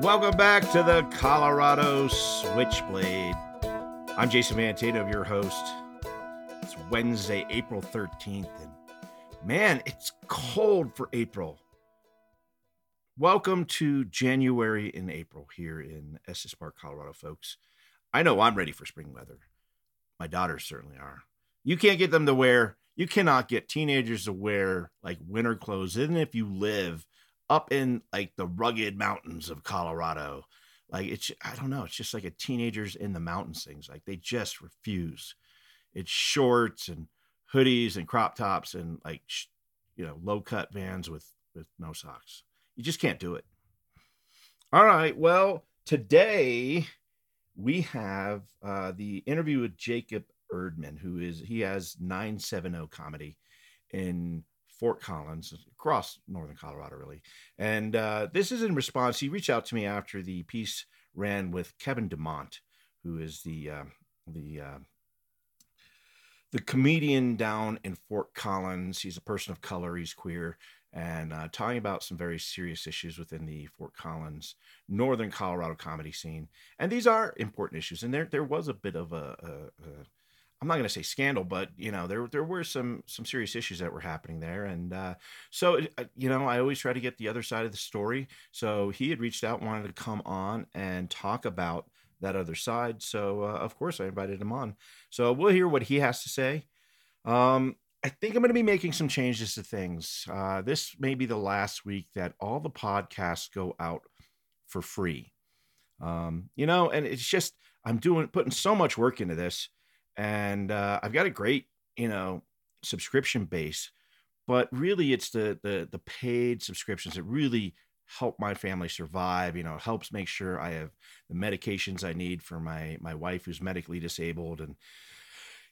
Welcome back to the Colorado Switchblade. I'm Jason Mantino, your host. It's Wednesday, April 13th, and man, it's cold for April. Welcome to January in April here in Estes Park, Colorado, folks. I know I'm ready for spring weather. My daughters certainly are. You can't get them to wear, you cannot get teenagers to wear like winter clothes, even if you live up in like the rugged mountains of Colorado. Like it's, I don't know, it's just like a teenagers in the mountains things. Like they just refuse. It's shorts and hoodies and crop tops and like, you know, low cut vans with with no socks. You just can't do it. All right. Well, today we have uh, the interview with Jacob Erdman, who is he has 970 comedy in Fort Collins, across northern Colorado, really. And uh, this is in response. He reached out to me after the piece ran with Kevin Dumont, who is the uh, the uh, the comedian down in Fort Collins. He's a person of color. He's queer, and uh, talking about some very serious issues within the Fort Collins, northern Colorado comedy scene. And these are important issues. And there there was a bit of a, a, a I'm not going to say scandal, but you know there there were some some serious issues that were happening there, and uh, so uh, you know I always try to get the other side of the story. So he had reached out, wanted to come on and talk about that other side. So uh, of course I invited him on. So we'll hear what he has to say. Um, I think I'm going to be making some changes to things. Uh, this may be the last week that all the podcasts go out for free. Um, you know, and it's just I'm doing putting so much work into this and uh, I've got a great, you know, subscription base, but really it's the the the paid subscriptions that really help my family survive. You know, helps make sure I have the medications I need for my my wife who's medically disabled and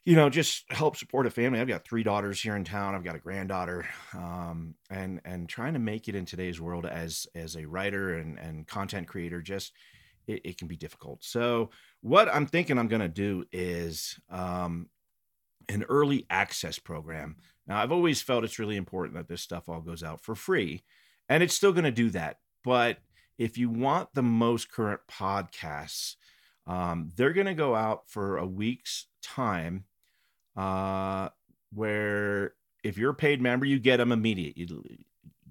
you know just help support a family i've got three daughters here in town i've got a granddaughter um, and and trying to make it in today's world as as a writer and and content creator just it, it can be difficult. So what I'm thinking I'm going to do is um, an early access program. Now I've always felt it's really important that this stuff all goes out for free, and it's still going to do that. But if you want the most current podcasts, um, they're going to go out for a week's time, uh, where if you're a paid member, you get them immediate. You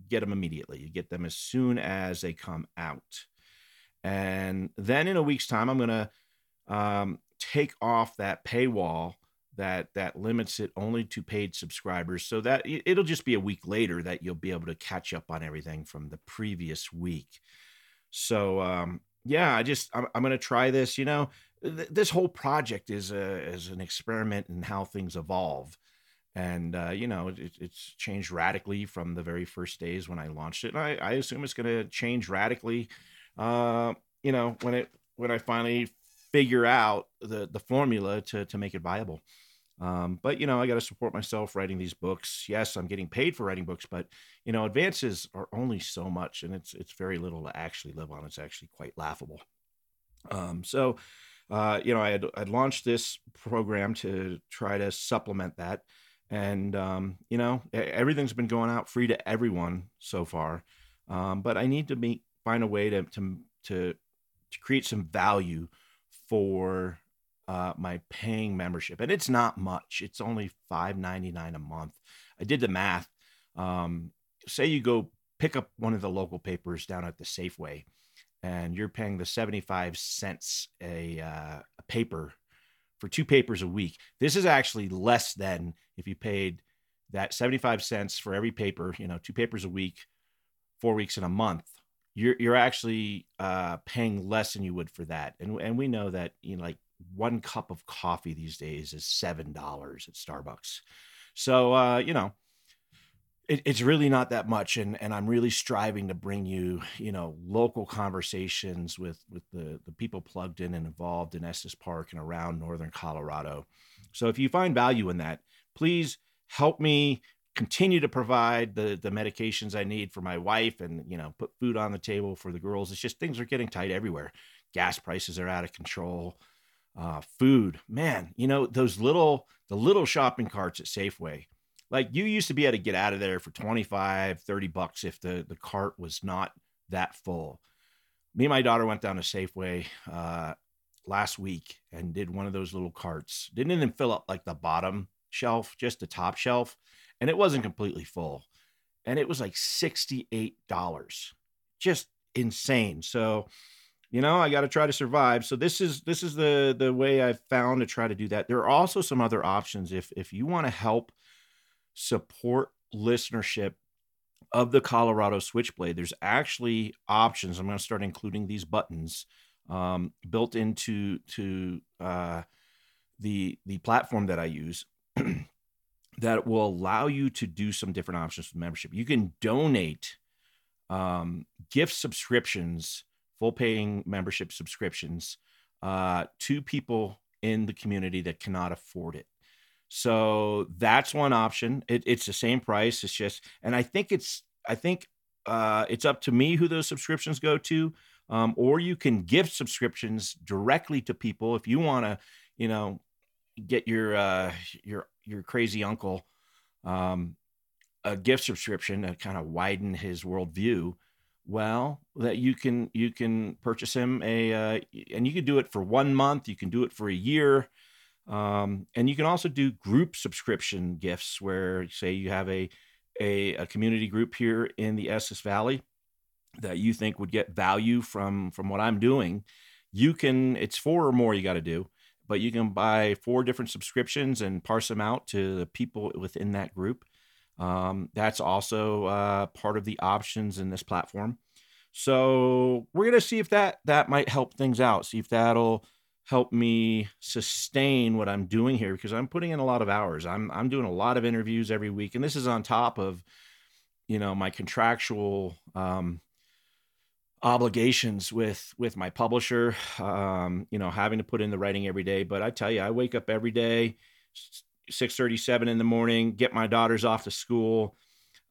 get them immediately. You get them as soon as they come out. And then in a week's time, I'm going to um, take off that paywall that that limits it only to paid subscribers so that it'll just be a week later that you'll be able to catch up on everything from the previous week. So um, yeah i just i'm, I'm going to try this you know? Th- this whole project is a is an experiment in how things evolve. And uh, you know it, it's changed radically from the very first days when i launched it. And i, I assume it's going to change radically uh, you know, when it when I finally figure out the the formula to to make it viable. Um, but you know, I got to support myself writing these books. Yes, I'm getting paid for writing books, but you know, advances are only so much, and it's it's very little to actually live on. It's actually quite laughable. Um, so, uh, you know, I had I'd launched this program to try to supplement that, and um, you know, everything's been going out free to everyone so far. Um, but I need to make find a way to to to, to create some value for uh, my paying membership, and it's not much. It's only five ninety nine a month. I did the math. Um, say you go pick up one of the local papers down at the Safeway, and you're paying the seventy five cents a, uh, a paper for two papers a week. This is actually less than if you paid that 75 cents for every paper, you know, two papers a week, four weeks in a month you're you're actually uh, paying less than you would for that. And and we know that you know like one cup of coffee these days is seven dollars at Starbucks. So uh, you know. It, it's really not that much, and, and I'm really striving to bring you, you know, local conversations with with the the people plugged in and involved in Estes Park and around Northern Colorado. So if you find value in that, please help me continue to provide the the medications I need for my wife and you know put food on the table for the girls. It's just things are getting tight everywhere. Gas prices are out of control. Uh, food, man, you know those little the little shopping carts at Safeway. Like you used to be able to get out of there for 25, 30 bucks if the the cart was not that full. me and my daughter went down to Safeway uh, last week and did one of those little carts. Didn't even fill up like the bottom shelf, just the top shelf, and it wasn't completely full. And it was like $68. Just insane. So, you know, I got to try to survive. So this is this is the the way I've found to try to do that. There are also some other options if if you want to help support listenership of the Colorado Switchblade. There's actually options. I'm going to start including these buttons um, built into to uh, the the platform that I use that will allow you to do some different options for membership. You can donate um, gift subscriptions, full paying membership subscriptions uh, to people in the community that cannot afford it. So that's one option. It, it's the same price. It's just, and I think it's, I think uh, it's up to me who those subscriptions go to. Um, or you can gift subscriptions directly to people if you want to, you know, get your uh, your your crazy uncle um, a gift subscription to kind of widen his worldview. Well, that you can you can purchase him a uh, and you can do it for one month. You can do it for a year. Um, and you can also do group subscription gifts where say you have a, a, a community group here in the Estes Valley that you think would get value from from what I'm doing, you can it's four or more you got to do, but you can buy four different subscriptions and parse them out to the people within that group. Um, that's also uh, part of the options in this platform. So we're gonna see if that that might help things out. See if that'll help me sustain what I'm doing here because I'm putting in a lot of hours. I'm I'm doing a lot of interviews every week, and this is on top of you know my contractual um, obligations with with my publisher um you know having to put in the writing every day. But i tell you i wake up every day 6:37 in the morning get my daughters off to school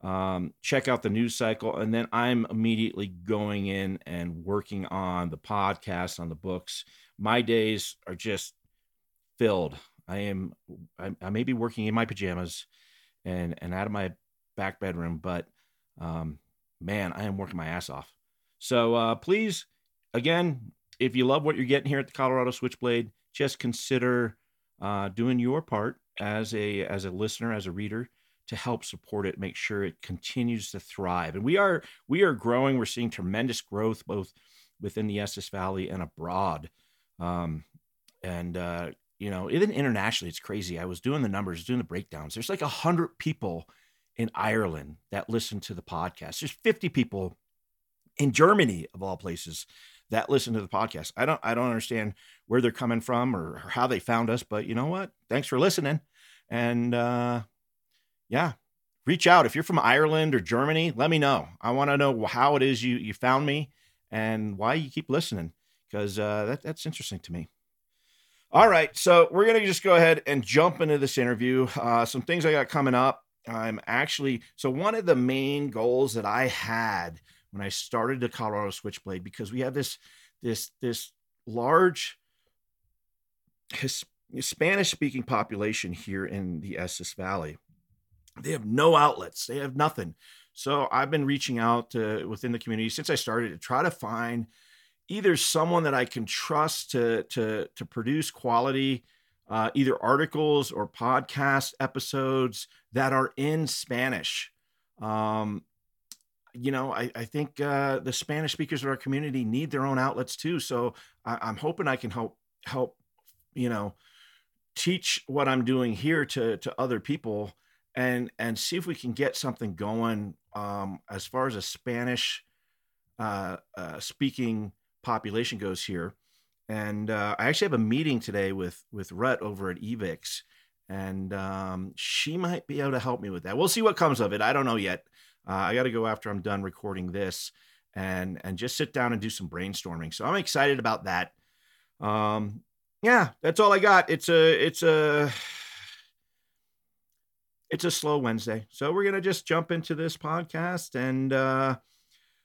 um, check out the news cycle and then i'm immediately going in and working on the podcast on the books. My days are just filled. I am i, I may be working in my pajamas and and out of my back bedroom but um man i am working my ass off so uh, please, again, if you love what you're getting here at the Colorado Switchblade, just consider uh, doing your part as a as a listener, as a reader, to help support it, make sure it continues to thrive. And we are we are growing. We're seeing tremendous growth both within the Estes Valley and abroad. Um, and uh, you know, even internationally, it's crazy. I was doing the numbers, doing the breakdowns. There's like a hundred people in Ireland that listen to the podcast. There's 50 people in Germany of all places that listen to the podcast. I don't I don't understand where they're coming from or, or how they found us, but you know what? Thanks for listening. And uh yeah, reach out if you're from Ireland or Germany, let me know. I want to know how it is you you found me and why you keep listening because uh that, that's interesting to me. All right, so we're gonna just go ahead and jump into this interview. Uh, some things I got coming up. I'm actually so one of the main goals that I had when I started the Colorado Switchblade because we have this this this large his, Spanish speaking population here in the Estes Valley. They have no outlets. They have nothing. So I've been reaching out to within the community since I started to try to find either someone that I can trust to to to produce quality uh, either articles or podcast episodes that are in Spanish. Um, you know, I, I think uh, the Spanish speakers of our community need their own outlets too. So I, am hoping I can help help, you know, teach what I'm doing here to to other people and and see if we can get something going um, as far as a Spanish uh, uh, speaking population goes here. And uh, I actually have a meeting today with with Rut over at EVICS, and um, she might be able to help me with that. We'll see what comes of it. I don't know yet. Uh, I got to go after I'm done recording this and and just sit down and do some brainstorming. So I'm excited about that. Um, yeah, that's all I got. It's a it's a it's a slow Wednesday. So we're gonna just jump into this podcast and uh,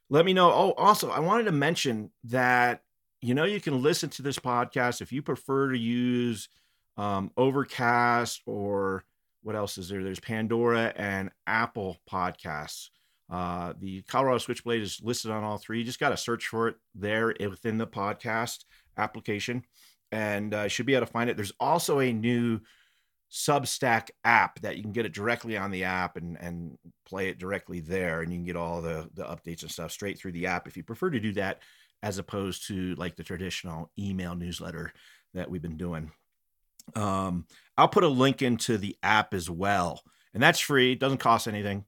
let me know. Oh, also, I wanted to mention that you know you can listen to this podcast if you prefer to use um, Overcast or what else is there? There's Pandora and Apple podcasts. Uh, the Colorado Switchblade is listed on all three. You just got to search for it there within the podcast application and uh, should be able to find it. There's also a new Substack app that you can get it directly on the app and and play it directly there, and you can get all the the updates and stuff straight through the app if you prefer to do that, as opposed to like the traditional email newsletter that we've been doing. Um, I'll put a link into the app as well, and that's free. It doesn't cost anything.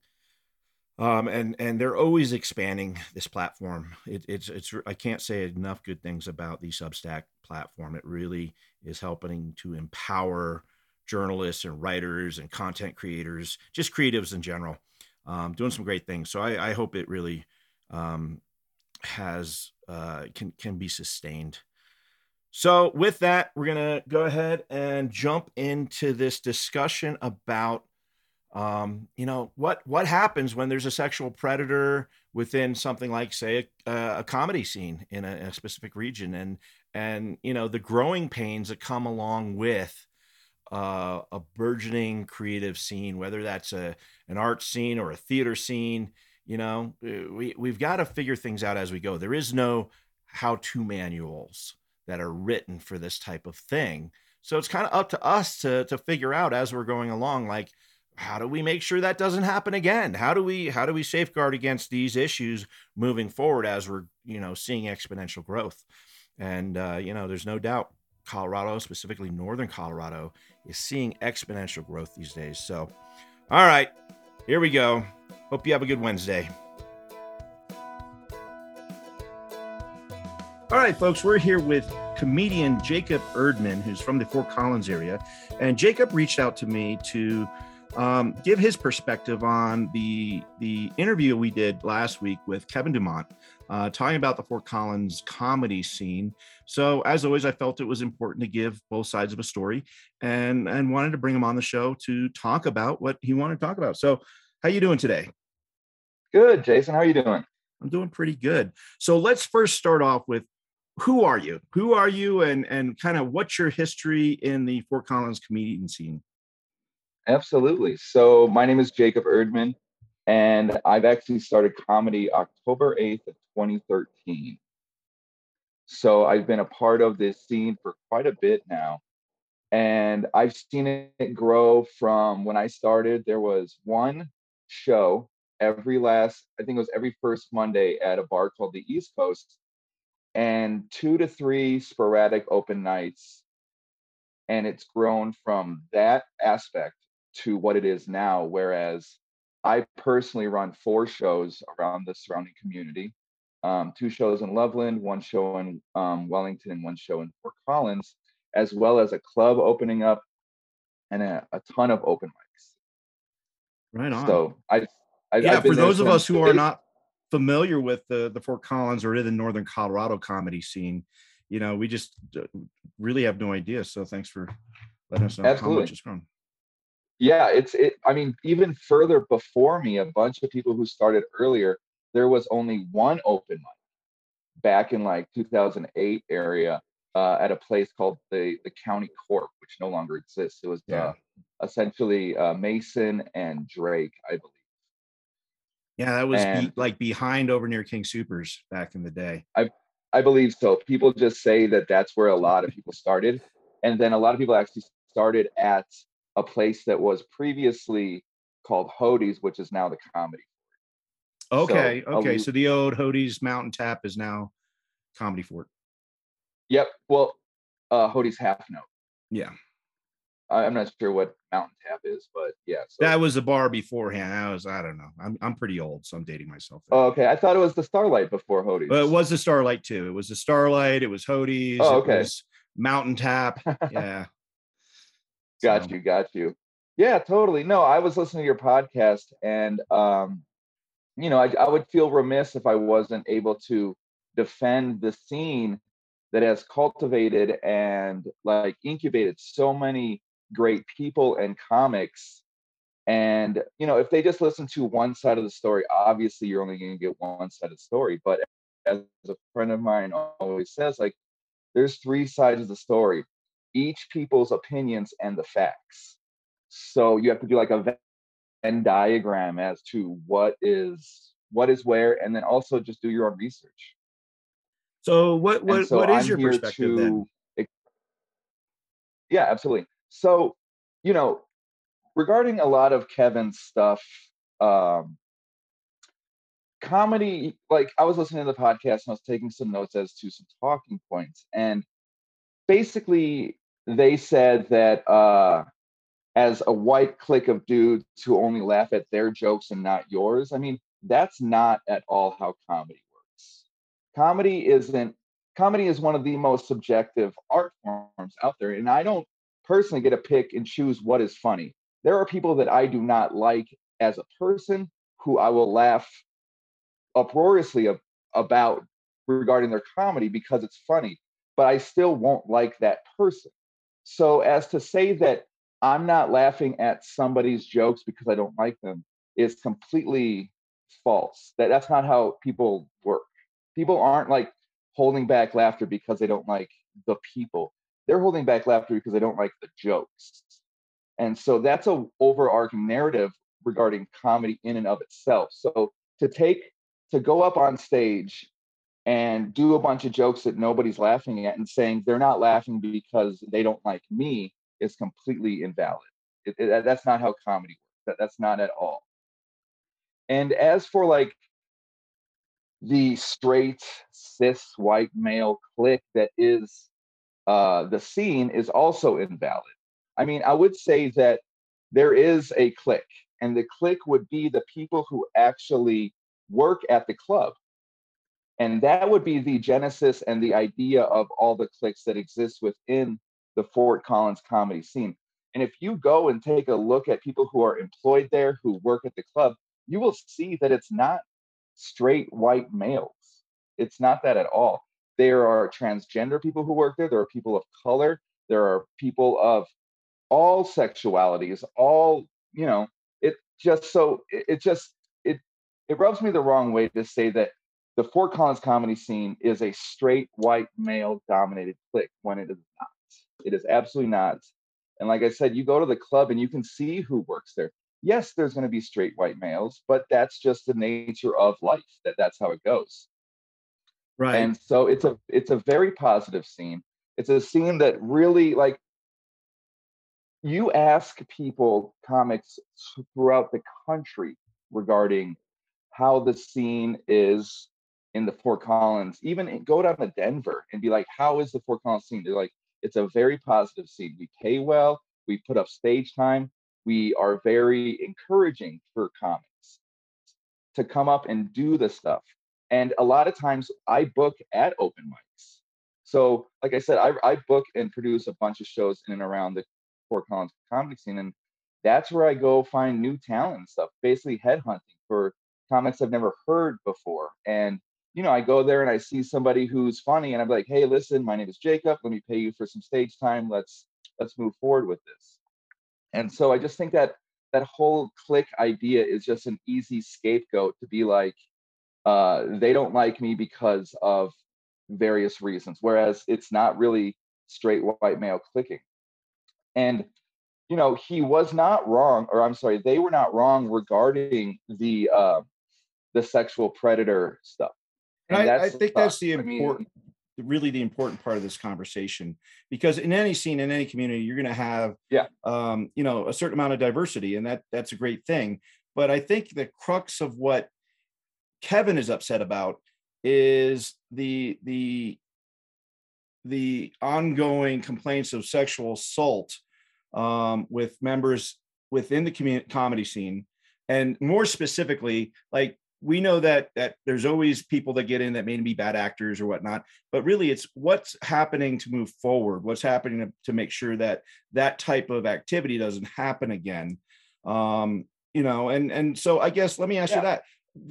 Um, and and they're always expanding this platform. It, it's it's I can't say enough good things about the Substack platform. It really is helping to empower journalists and writers and content creators, just creatives in general, um, doing some great things. So I, I hope it really um, has uh, can can be sustained. So with that, we're gonna go ahead and jump into this discussion about um, you know what what happens when there's a sexual predator within something like say a, a comedy scene in a, a, specific region and and you know the growing pains that come along with uh, a burgeoning creative scene, whether that's a an art scene or a theater scene. You know, uh, we we've got to figure things out as we go. There is no how-to manuals that are written for this type of thing. So it's kind of up to us to to figure out as we're going along, like how do we make sure that doesn't happen again? How do we how do we safeguard against these issues moving forward as we're you know seeing exponential growth? And uh, you know, there's no doubt Colorado, specifically northern Colorado, is seeing exponential growth these days. So, all right, here we go. Hope you have a good Wednesday. All right, folks, we're here with comedian Jacob Erdman, who's from the Fort Collins area. And Jacob reached out to me to um, give his perspective on the the interview we did last week with Kevin Dumont, uh, talking about the Fort Collins comedy scene. So, as always, I felt it was important to give both sides of a story, and and wanted to bring him on the show to talk about what he wanted to talk about. So, how you doing today? Good, Jason. How are you doing? I'm doing pretty good. So, let's first start off with who are you? Who are you, and and kind of what's your history in the Fort Collins comedian scene? Absolutely. So my name is Jacob Erdman, and I've actually started comedy October 8th of 2013. So I've been a part of this scene for quite a bit now. And I've seen it grow from when I started, there was one show every last, I think it was every first Monday at a bar called the East Coast, and two to three sporadic open nights. And it's grown from that aspect to what it is now. Whereas I personally run four shows around the surrounding community um, two shows in Loveland, one show in um, Wellington, and one show in Fort Collins, as well as a club opening up and a, a ton of open mics. Right on. So I, I yeah, for those of us who are not familiar with the the Fort Collins or the Northern Colorado comedy scene, you know, we just uh, really have no idea. So thanks for letting us know Absolutely. how much it's grown yeah it's it i mean even further before me a bunch of people who started earlier there was only one open mic back in like 2008 area uh, at a place called the the county corp which no longer exists it was yeah. uh, essentially uh, mason and drake i believe yeah that was be, like behind over near King Soopers back in the day i i believe so people just say that that's where a lot of people started and then a lot of people actually started at a place that was previously called Hodi's, which is now the Comedy Okay, so, okay. so the old Hodi's Mountain Tap is now Comedy Fort. Yep. Well, uh Hodi's Half Note. Yeah. I'm not sure what Mountain Tap is, but yeah. So. That was a bar beforehand. I was, I don't know. I'm, I'm pretty old, so I'm dating myself. Oh, okay. I thought it was the Starlight before Hodi's. But it was the Starlight too. It was the Starlight. It was Hodi's. Oh, okay. Mountain Tap. Yeah. Got so. you, got you. Yeah, totally. No, I was listening to your podcast and um, you know, I, I would feel remiss if I wasn't able to defend the scene that has cultivated and like incubated so many great people and comics and you know if they just listen to one side of the story obviously you're only going to get one side of the story but as a friend of mine always says like there's three sides of the story each people's opinions and the facts. So you have to do like a Venn diagram as to what is what is where, and then also just do your own research. So what what so what is I'm your perspective to, then? Yeah, absolutely. So, you know, regarding a lot of Kevin's stuff, um, comedy, like I was listening to the podcast and I was taking some notes as to some talking points. And basically, they said that uh, as a white clique of dudes who only laugh at their jokes and not yours, I mean, that's not at all how comedy works. Comedy isn't comedy is one of the most subjective art forms out there and i don't personally get to pick and choose what is funny. There are people that i do not like as a person who i will laugh uproariously about regarding their comedy because it's funny but i still won't like that person. So as to say that i'm not laughing at somebody's jokes because i don't like them is completely false. That that's not how people work. People aren't like holding back laughter because they don't like the people. They're holding back laughter because they don't like the jokes. And so that's a overarching narrative regarding comedy in and of itself. So to take to go up on stage and do a bunch of jokes that nobody's laughing at and saying they're not laughing because they don't like me is completely invalid. It, it, that's not how comedy works. That, that's not at all. And as for like the straight cis white male clique that is uh, the scene is also invalid. I mean, I would say that there is a clique, and the clique would be the people who actually work at the club. And that would be the genesis and the idea of all the cliques that exist within the Fort Collins comedy scene. And if you go and take a look at people who are employed there, who work at the club, you will see that it's not straight white males. It's not that at all. There are transgender people who work there. There are people of color. There are people of all sexualities, all, you know, it just so, it, it just, it, it rubs me the wrong way to say that the Fort Collins comedy scene is a straight white male dominated clique when it is not. It is absolutely not. And like I said, you go to the club and you can see who works there yes, there's going to be straight white males, but that's just the nature of life. That that's how it goes. Right. And so it's a it's a very positive scene. It's a scene that really like you ask people comics throughout the country regarding how the scene is in the Fort Collins, even go down to Denver and be like, how is the Fort Collins scene? They're like, it's a very positive scene. We pay well, we put up stage time, we are very encouraging for comics to come up and do the stuff. And a lot of times I book at open mics. So, like I said, I, I book and produce a bunch of shows in and around the Fort Collins comedy scene. And that's where I go find new talent and stuff, basically headhunting for comics I've never heard before. And, you know, I go there and I see somebody who's funny and I'm like, hey, listen, my name is Jacob. Let me pay you for some stage time. Let's let's move forward with this. And so I just think that that whole click idea is just an easy scapegoat to be like, uh, they don't like me because of various reasons, whereas it's not really straight white male clicking. And you know, he was not wrong, or I'm sorry, they were not wrong regarding the uh, the sexual predator stuff. And, and I, I, think that's the important. I mean, really the important part of this conversation because in any scene in any community you're going to have yeah um, you know a certain amount of diversity and that that's a great thing but i think the crux of what kevin is upset about is the the the ongoing complaints of sexual assault um, with members within the community comedy scene. And more specifically like we know that that there's always people that get in that may be bad actors or whatnot but really it's what's happening to move forward what's happening to, to make sure that that type of activity doesn't happen again. Um you know and and so i guess let me ask yeah. you that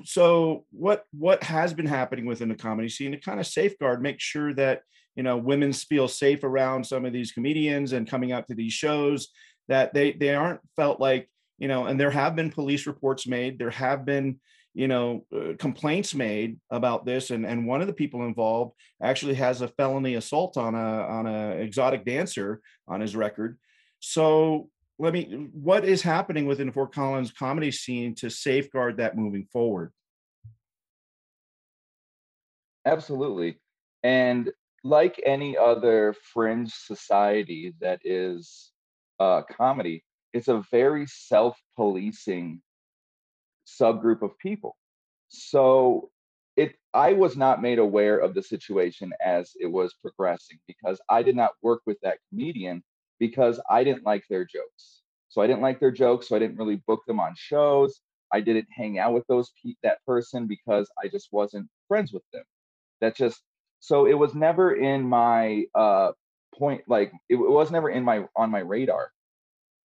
so what what has been happening within the comedy scene to kind of safeguard make sure that you know women feel safe around some of these comedians and coming out to these shows that they they aren't felt like you know and there have been police reports made there have been you know uh, complaints made about this and and one of the people involved actually has a felony assault on a on a exotic dancer on his record. So let me what is happening within the fort collins comedy scene to safeguard that moving forward Absolutely. And like any other fringe society that is uh, comedy, it's a very self-policing subgroup of people. So it I was not made aware of the situation as it was progressing because I did not work with that comedian because I didn't like their jokes. So I didn't like their jokes, so I didn't really book them on shows. I didn't hang out with those pe- that person because I just wasn't friends with them. That just so it was never in my uh point like it, it was never in my on my radar.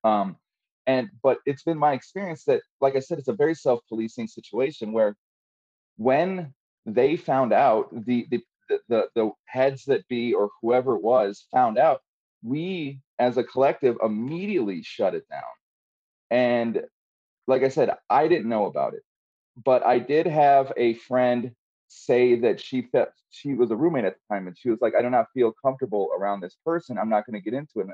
Um and but it's been my experience that like I said it's a very self-policing situation where when they found out the the the, the, the heads that be or whoever it was found out we as a collective immediately shut it down. And like i said i didn't know about it but i did have a friend say that she felt she was a roommate at the time and she was like i do not feel comfortable around this person. I'm not going to get into it.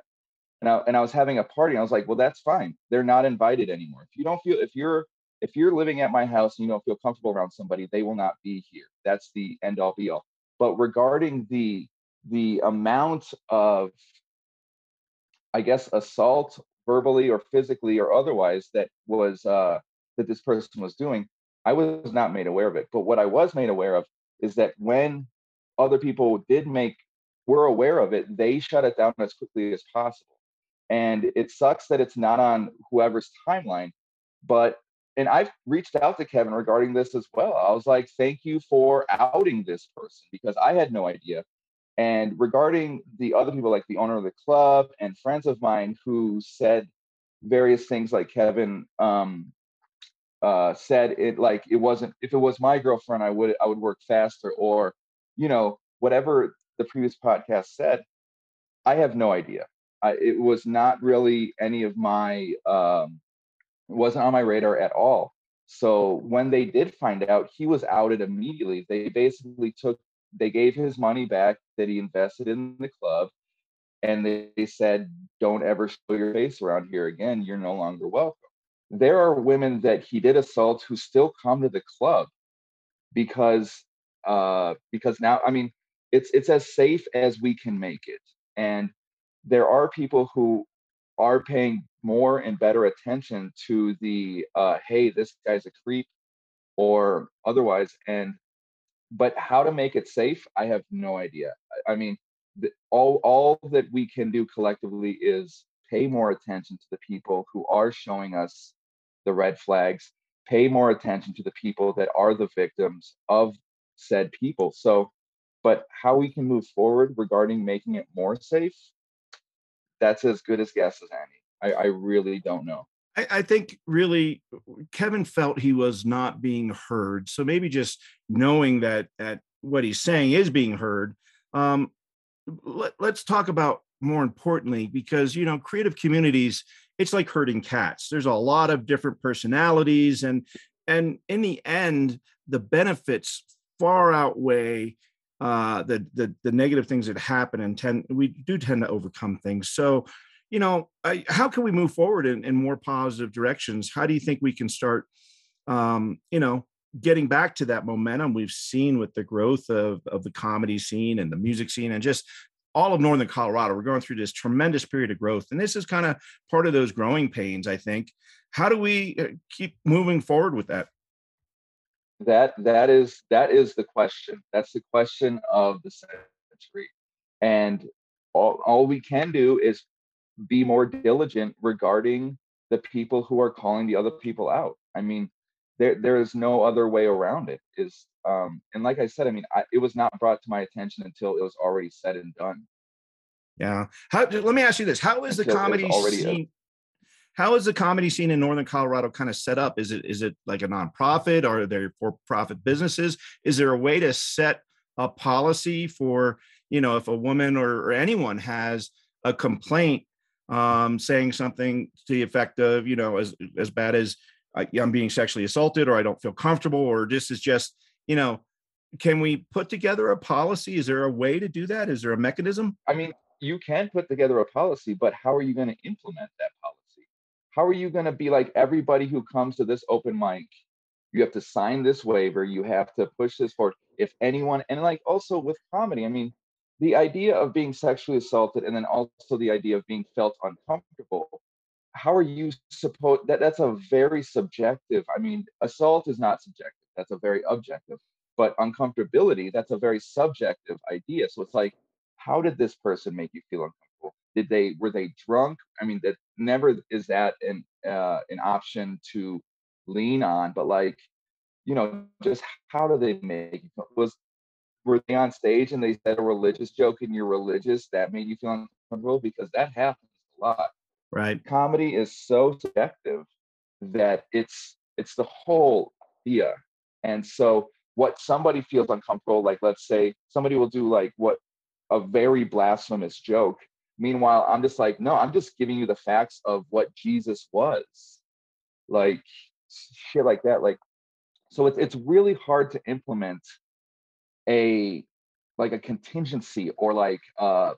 And I, and I was having a party and i was like well that's fine. They're not invited anymore. If you don't feel if you're if you're living at my house and you don't feel comfortable around somebody they will not be here. That's the end all be all. But regarding the the amount of i guess assault verbally or physically or otherwise that was uh that this person was doing i was not made aware of it but what i was made aware of is that when other people did make were aware of it they shut it down as quickly as possible and it sucks that it's not on whoever's timeline but and I've reached out to Kevin regarding this as well. I was like, thank you for outing this person because I had no idea. And regarding the other people, like the owner of the club and friends of mine who said various things, like Kevin um, uh, said, it like it wasn't. If it was my girlfriend, I would I would work faster, or you know whatever the previous podcast said. I have no idea. I, it was not really any of my um, wasn't on my radar at all. So when they did find out, he was outed immediately. They basically took, they gave his money back that he invested in the club, and they, they said, "Don't ever show your face around here again. You're no longer welcome." There are women that he did assault who still come to the club because, uh, because now, I mean, it's it's as safe as we can make it, and there are people who are paying more and better attention to the uh, hey this guy's a creep or otherwise and but how to make it safe i have no idea i, mean the, all all that we can do collectively is pay more attention to the people who are showing us the red flags pay more attention to the people that are the victims of said people so but how we can move forward regarding making it more safe that's as good as guess as any. I, I really don't know. I, I, think really Kevin felt he was not being heard. So maybe just knowing that that what he's saying is being heard. Um, let, let's talk about more importantly because you know creative communities it's like herding cats there's a lot of different personalities and and in the end the benefits far outweigh uh, the, the the negative things that happen and tend we do tend to overcome things. So, you know, I, how can we move forward in, in more positive directions? How do you think we can start, um, you know, getting back to that momentum we've seen with the growth of of the comedy scene and the music scene and just all of northern colorado? We're going through this tremendous period of growth and this is kind of part of those growing pains i think. How do we uh, keep moving forward with that? That that is that is the question. That's the question of the century. And all, all we can do is be more diligent regarding the people who are calling the other people out. I mean there there is no other way around it is um and like i said i mean I, it was not brought to my attention until it was already said and done. Yeah. How let me ask you this. How is the comedy scene how is the comedy scene in northern colorado kind of set up? Is it is it like a nonprofit? Or are there for profit businesses? Is there a way to set a policy for you know if a woman or, or anyone has a complaint um, saying something to the effect of you know as as bad as i'm being sexually assaulted or i don't feel comfortable or this is just you know can we put together a policy is there a way to do that is there a mechanism i mean you can put together a policy but how are you going to implement that policy how are you going to be like everybody who comes to this open mic? You have to sign this waiver. You have to push this forward. if anyone and like also with comedy i mean the idea of being sexually assaulted and then also the idea of being felt uncomfortable how are you supposed that that's a very subjective i mean assault is not subjective that's a very objective but uncomfortability that's a very subjective idea. So it's like how did this person make you feel uncomfortable? Did they were they drunk? I mean that never is that an uh, an option to lean on but like you know just how do they make was were they on stage and they said a religious joke and you're religious that made you feel uncomfortable? Because that happens a lot. Right. Comedy is so subjective that it's it's the whole idea. And so what somebody feels uncomfortable like let's say somebody will do like what a very blasphemous joke. Meanwhile i'm just like no i'm just giving you the facts of what jesus was. Like shit like that like so it's it's really hard to implement a like a contingency or like uh,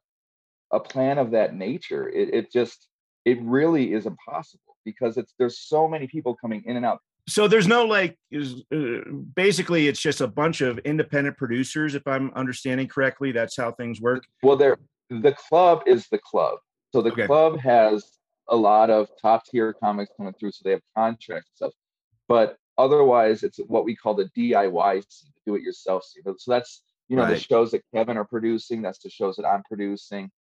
a plan of that nature. It, it just it really is impossible because it's there's so many people coming in and out. So there's no like is uh, basically it's just a bunch of independent producers if I'm understanding correctly that's how things work. Well there the club is the club. So the okay. club has a lot of top tier comics coming through so they have contracts stuff. But otherwise it's what we call the DIY scene, the do it yourself scene. So that's you know right. the shows that Kevin are producing, that's the shows that I'm producing.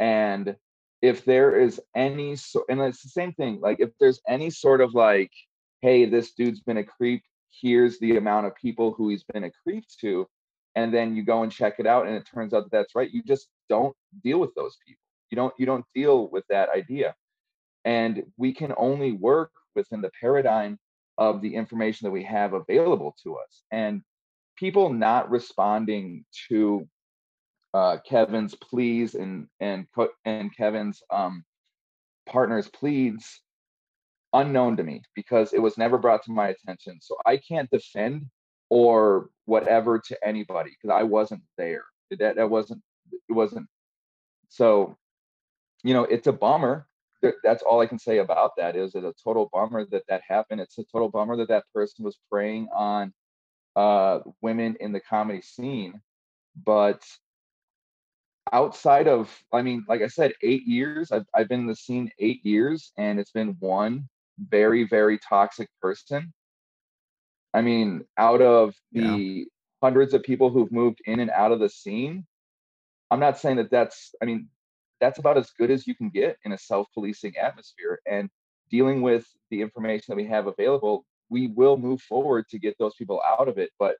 And if there is any so and it's the same thing, like if there's any sort of like, hey, this dude's been a creep, here's the amount of people who he's been a creep to, and then you go and check it out and it turns out that that's right, you just don't deal with those people. You don't you don't deal with that idea. And we can only work within the paradigm of the information that we have available to us. And people not responding to uh, Kevin's pleas and and and Kevin's um, partner's pleads unknown to me because it was never brought to my attention. So I can't defend or whatever to anybody because I wasn't there. That that wasn't it wasn't. So, you know, it's a bummer that's all I can say about that is it a total bummer that that happened. It's a total bummer that that person was preying on uh, women in the comedy scene. But outside of, I mean, like I said, eight years, I've, I've been in the scene eight years and it's been one very, very toxic person. I mean, out of the yeah. hundreds of people who've moved in and out of the scene, I'm not saying that that's, I mean, that's about as good as you can get in a self-policing atmosphere and dealing with the information that we have available we will move forward to get those people out of it but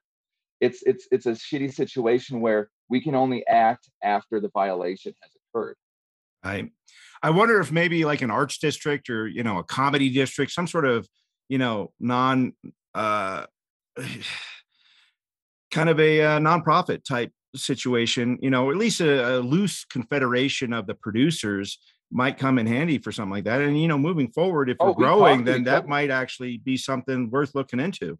it's it's it's a shitty situation where we can only act after the violation has occurred. I i wonder if maybe like an arts district or you know a comedy district some sort of you know non uh kind of a uh, nonprofit type situation, you know, at least a, a, loose confederation of the producers might come in handy for something like that. And you know, moving forward, if oh, we're we growing, then that might actually be something worth looking into.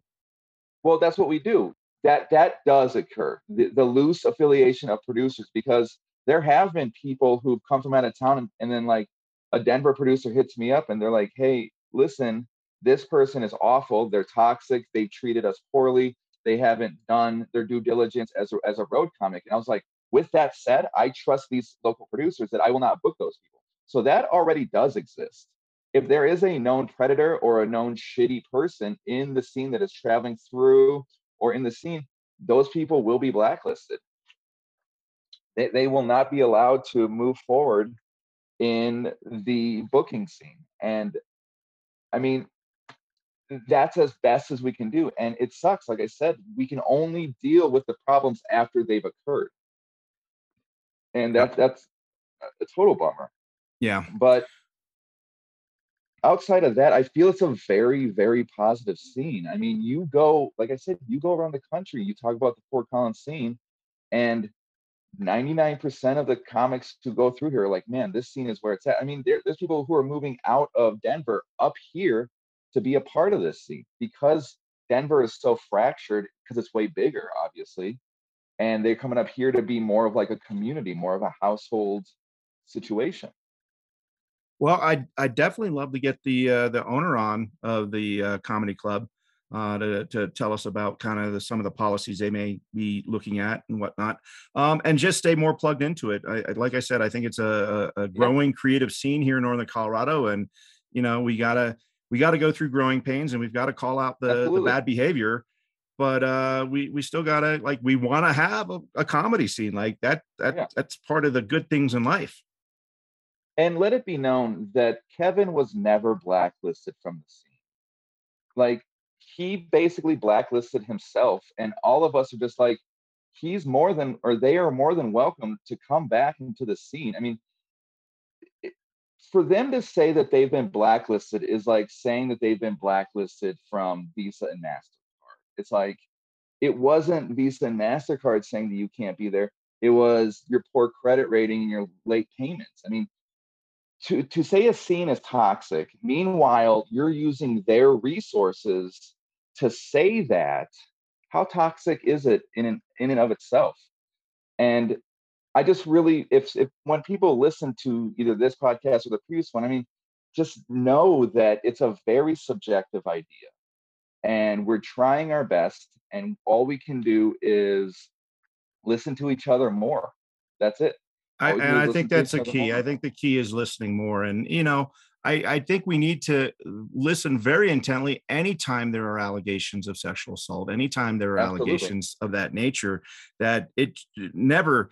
Well, that's what we do. That that does occur. The, the loose affiliation of producers, because there have been people who've come from out of town and, and then like a Denver producer hits me up and they're like, hey, listen, this person is awful. They're toxic. They treated us poorly they haven't done their due diligence as a, as a road comic. And I was like, with that said, I trust these local producers that I will not book those people. So that already does exist. If there is a known predator or a known shitty person in the scene that is traveling through or in the scene, those people will be blacklisted. They, they will not be allowed to move forward in the booking scene. And I mean, that's as best as we can do. And it sucks. Like I said, we can only deal with the problems after they've occurred. And that, that's a total bummer. Yeah. But outside of that, I feel it's a very, very positive scene. I mean, you go, like I said, you go around the country, you talk about the Fort Collins scene, and 99% of the comics who go through here are like, man, this scene is where it's at. I mean, there, there's people who are moving out of Denver up here to be a part of this scene because Denver is so fractured because it's way bigger, obviously. And they're coming up here to be more of like a community, more of a household situation. Well, I I definitely love to get the uh, the owner on of the uh, comedy club. uh, to, to tell us about kind of the, some of the policies they may be looking at and whatnot, um, and just stay more plugged into it. I, like I said, I think it's a, a growing creative scene here in Northern Colorado, and you know we gotta we got to go through growing pains, and we've got to call out the, the bad behavior. But uh, we we still gotta like we want to have a, a, comedy scene like that. That yeah. that's part of the good things in life. And let it be known that Kevin was never blacklisted from the scene. Like he basically blacklisted himself and all of us are just like he's more than or they are more than welcome to come back into the scene i mean for them to say that they've been blacklisted is like saying that they've been blacklisted from visa and mastercard. It's like it wasn't visa and mastercard saying that you can't be there. It was your poor credit rating and your late payments. I mean to, to say a scene is toxic. Meanwhile you're using their resources to say that, how toxic is it in an, in and of itself? And I just really, if if when people listen to either this podcast or the previous one, I mean, just know that it's a very subjective idea, and we're trying our best, and all we can do is listen to each other more. That's it. I, and I think that's a key. More. I think the key is listening more. And you know, I, I think we need to listen very intently anytime there are allegations of sexual assault, anytime there are Absolutely. allegations of that nature, that it never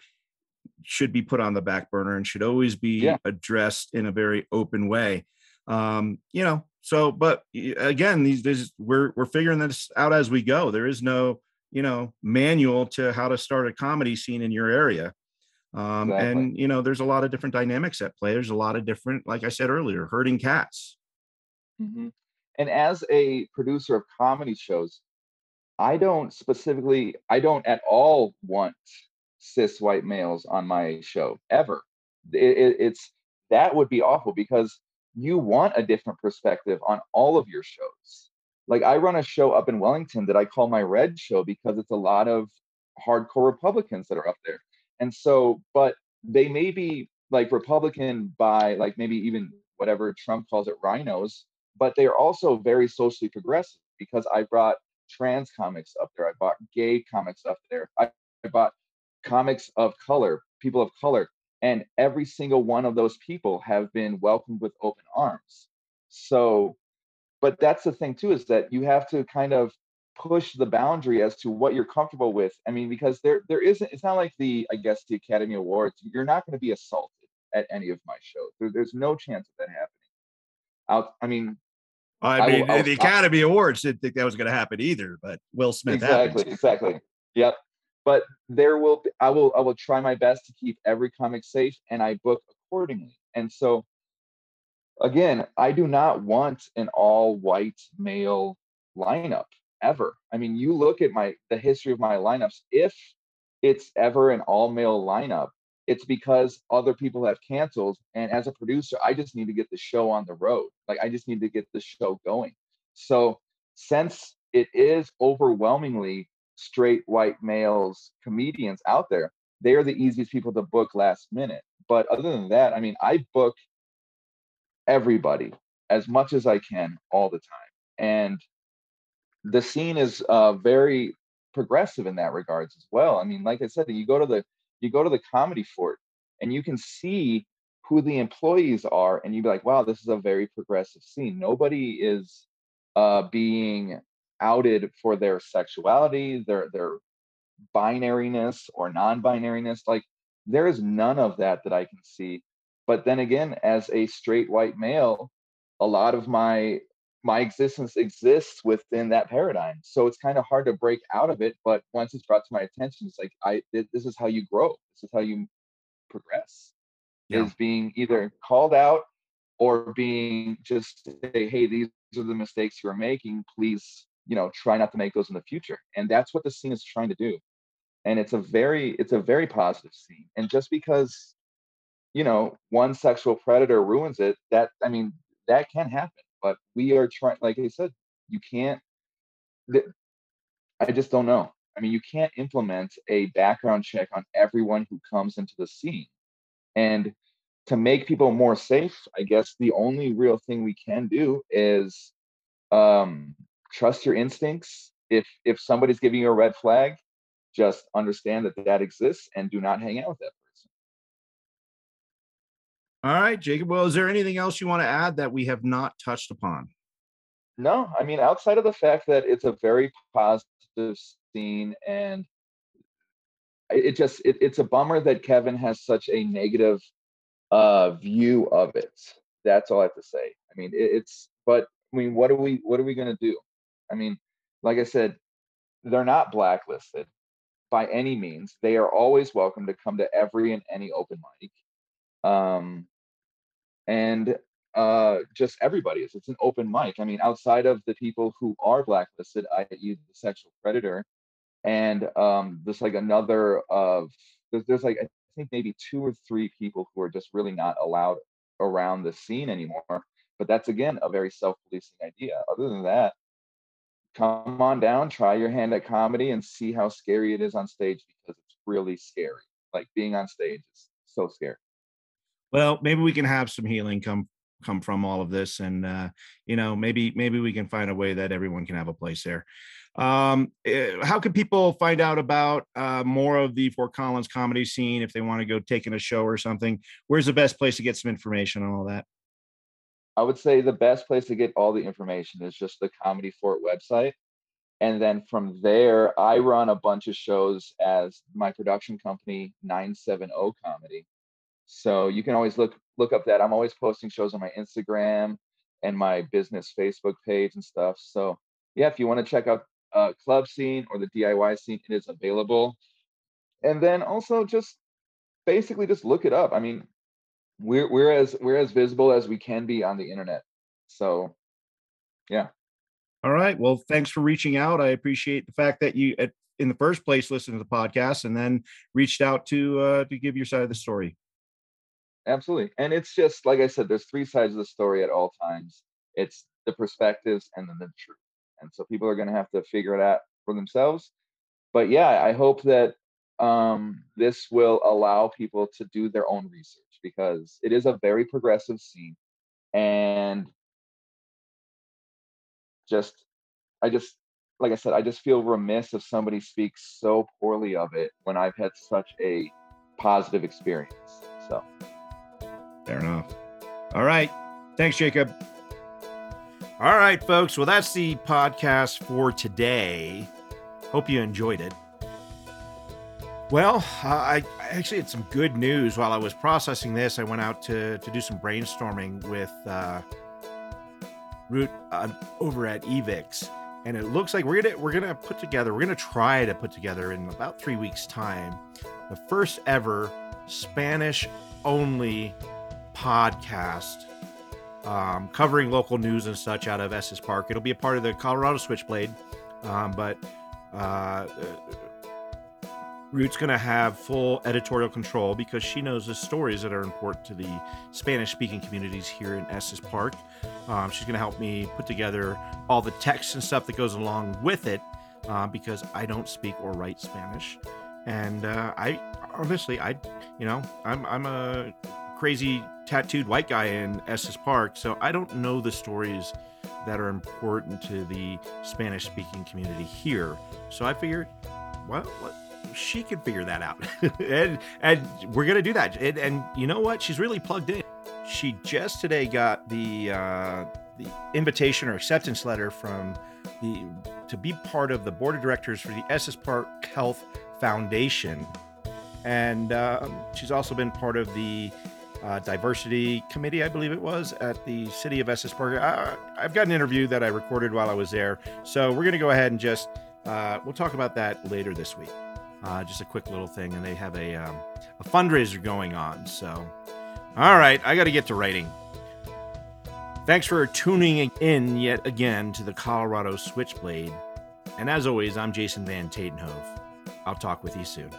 should be put on the back burner and should always be yeah. addressed in a very open way. Um, you know, so but again, these this, we're we're figuring this out as we go. There is no you know manual to how to start a comedy scene in your area um, exactly. and you know there's a lot of different dynamics at play there's a lot of different like i said earlier herding cats mm-hmm. and as a producer of comedy shows i don't specifically i don't at all want cis white males on my show ever it, it, it's that would be awful because you want a different perspective on all of your shows like i run a show up in wellington that i call my red show because it's a lot of hardcore republicans that are up there and so, but they may be like Republican by like maybe even whatever Trump calls it RINOs, but they are also very socially progressive because I brought trans comics up there. I bought gay comics up there. I, I bought comics of color, people of color. And every single one of those people have been welcomed with open arms. So, but that's the thing too, is that you have to kind of push the boundary as to what you're comfortable with. I mean, because there there isn't. It's not like the I guess the Academy Awards. You're not going to be assaulted at any of my shows. There, there's no chance of that happening. I'll, I mean, I mean, I will, the Academy Awards didn't think that was going to happen either, but Will Smith exactly, happens. exactly, yep. But there will, be, I will, I will try my best to keep every comic safe, and I book accordingly. And so, again, I do not want an all-white male lineup ever. I mean, you look at my the history of my lineups. If it's ever an all male lineup, it's because other people have canceled. And as a producer, I just need to get the show on the road. Like I just need to get the show going. So since it is overwhelmingly straight white males comedians out there, they are the easiest people to book last minute. But other than that, I mean, I book everybody as much as I can all the time. And the scene is uh, very progressive in that regards as well. I mean, like I said, you go to the you go to the comedy fort and you can see who the employees are, and you'd be like, wow, this is a very progressive scene. Nobody is uh, being outed for their sexuality, their their binariness or non-binariness. Like there is none of that that I can see. But then again, as a straight white male, a lot of my my existence exists within that paradigm. So it's kind of hard to break out of it. But once it's brought to my attention, it's like I this is how you grow. This is how you progress. Yeah. Is being either called out or being just say, hey, these are the mistakes you're making. Please, you know, try not to make those in the future. And that's what the scene is trying to do. And it's a very, it's a very positive scene. And just because, you know, one sexual predator ruins it, that I mean, that can happen but we are trying like i said you can't i just don't know i mean you can't implement a background check on everyone who comes into the scene and to make people more safe i guess the only real thing we can do is um trust your instincts. If if somebody's giving you a red flag, just understand that that exists and do not hang out with that person. All right, Jacob. Well, is there anything else you want to add that we have not touched upon? No, I mean, outside of the fact that it's a very positive scene and it just it, it's a bummer that Kevin has such a negative uh view of it. That's all I have to say. I mean, it, it's but I mean, what are we what are we going to do? I mean, like I said, they're not blacklisted by any means. They are always welcome to come to every and any open mic. Um, and uh, just everybody is. It's an open mic. I mean, outside of the people who are blacklisted, i.e., the sexual predator, and um, there's like another of there's, there's like I think maybe two or three people who are just really not allowed around the scene anymore. But that's again a very self-policing idea. Other than that, come on down, try your hand at comedy, and see how scary it is on stage because it's really scary. Like being on stage is so scary. Well, maybe we can have some healing come come from all of this and uh, you know maybe maybe we can find a way that everyone can have a place there um, eh, how can people find out about uh, more of the fort collins comedy scene if they want to go taking a show or something where's the best place to get some information on all that I would say the best place to get all the information is just the Comedy Fort website. And then from there, I run a bunch of shows as my production company, 970 Comedy. So you can always look look up that. I'm always posting shows on my Instagram and my business Facebook page and stuff. So yeah, if you want to check out uh, club scene or the DIY scene, it is available. And then also just basically just look it up. I mean, we're we're as we're as visible as we can be on the internet. So, yeah. All right. Well, thanks for reaching out. I appreciate the fact that you, at, in the first place, listened to the podcast and then reached out to uh, to give your side of the story. Absolutely, and it's just like I said. There's three sides of the story at all times. It's the perspectives and then the truth, and so people are going to have to figure it out for themselves. But yeah, I hope that um, this will allow people to do their own research because it is a very progressive scene and just i just like i said i just feel remiss if somebody speaks so poorly of it when i've had such a positive experience so. Fair enough. All right. Thanks jacob. All right folks. Well that's the podcast for today. Hope you enjoyed it well, uh, I actually had some good news while I was processing this. I went out to, to do some brainstorming with uh, Root uh, over at EVICS, and it looks like we're gonna we're gonna put together. We're gonna try to put together in about three weeks' time the first ever Spanish only podcast um, covering local news and such out of Estes Park. It'll be a part of the Colorado Switchblade, um, but uh, Root's going to have full editorial control because she knows the stories that are important to the Spanish speaking communities here in Estes Park. Um, she's going to help me put together all the text and stuff that goes along with it uh, because I don't speak or write Spanish. And uh, I honestly, I, you know, I'm, I'm a crazy tattooed white guy in Estes Park, so I don't know the stories that are important to the Spanish speaking community here. So I figured, well, she can figure that out. and and we're gonna do that. And, and, you know what? She's really plugged in. She just today got the uh, the invitation or acceptance letter from the to be part of the board of directors for the Estes Park Health Foundation, and um, she's also been part of the uh, diversity committee, I believe it was, at the city of Estes Park. I, have got an interview that I recorded while I was there, so we're going to go ahead and just uh, we'll talk about that later this week. Uh, just a quick little thing, and they have a, um, a fundraiser going on. So, all right, I got to get to writing. Thanks for tuning in yet again to the Colorado Switchblade. And as always, I'm Jason Van Tatenhove. I'll talk with you soon.